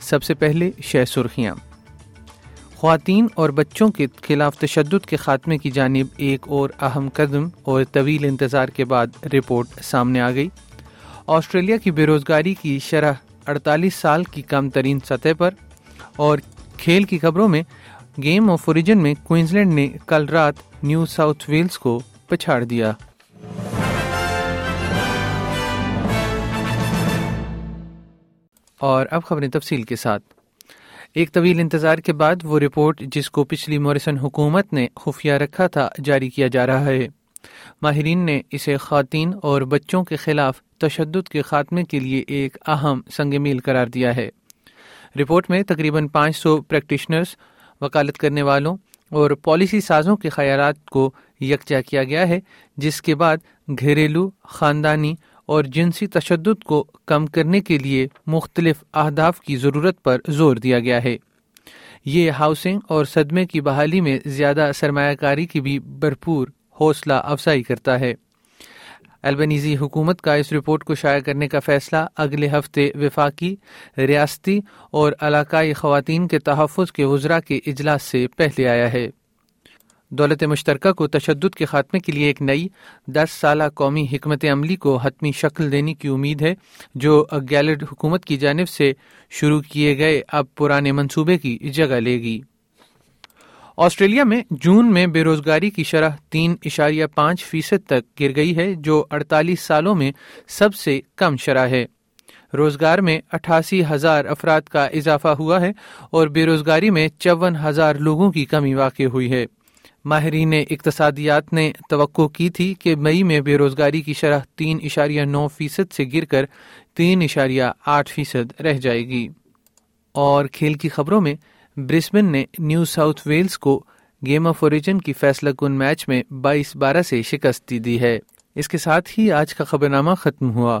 سب سے پہلے شہ سرخیاں۔ خواتین اور بچوں کے خلاف تشدد کے خاتمے کی جانب ایک اور اہم قدم اور طویل انتظار کے بعد رپورٹ سامنے آ گئی۔ آسٹریلیا کی بے روزگاری کی شرح اڑتالیس سال کی کم ترین سطح پر اور کھیل کی خبروں میں گیم آف اوریجن میں کوئنزلینڈ نے کل رات نیو ساؤتھ ویلز کو پچھاڑ دیا۔ اور اب خبریں تفصیل کے ساتھ۔ ایک طویل انتظار کے بعد وہ رپورٹ جس کو پچھلی موریسن حکومت نے خفیہ رکھا تھا جاری کیا جا رہا ہے۔ ماہرین نے اسے خواتین اور بچوں کے خلاف تشدد کے خاتمے کے لیے ایک اہم سنگ میل قرار دیا ہے۔ رپورٹ میں تقریباً پانچ سو پریکٹیشنرز، وکالت کرنے والوں اور پالیسی سازوں کے خیالات کو یکجا کیا گیا ہے، جس کے بعد گھریلو، خاندانی اور جنسی تشدد کو کم کرنے کے لیے مختلف اہداف کی ضرورت پر زور دیا گیا ہے۔ یہ ہاؤسنگ اور صدمے کی بحالی میں زیادہ سرمایہ کاری کی بھی بھرپور حوصلہ افزائی کرتا ہے۔ البنیزی حکومت کا اس رپورٹ کو شائع کرنے کا فیصلہ اگلے ہفتے وفاقی، ریاستی اور علاقائی خواتین کے تحفظ کے وزراء کے اجلاس سے پہلے آیا ہے۔ دولت مشترکہ کو تشدد کے خاتمے کے لیے ایک نئی دس سالہ قومی حکمت عملی کو حتمی شکل دینے کی امید ہے، جو گیلڈ حکومت کی جانب سے شروع کیے گئے اب پرانے منصوبے کی جگہ لے گی۔ آسٹریلیا میں جون میں بے روزگاری کی شرح تین اشاریہ پانچ فیصد تک گر گئی ہے، جو اڑتالیس سالوں میں سب سے کم شرح ہے۔ روزگار میں اٹھاسی ہزار افراد کا اضافہ ہوا ہے اور بے روزگاری میں چون ہزار لوگوں کی کمی واقع ہوئی ہے۔ ماہرین اقتصادیات نے توقع کی تھی کہ مئی میں بے روزگاری کی شرح تین اشاریہ نو فیصد سے گر کر تین اشاریہ آٹھ فیصد رہ جائے گی۔ اور کھیل کی خبروں میں برسبن نے نیو ساؤتھ ویلز کو گیم آف اوریجن کی فیصلہ کن میچ میں بائیس بارہ سے شکست دی ہے۔ اس کے ساتھ ہی آج کا خبر نامہ ختم ہوا۔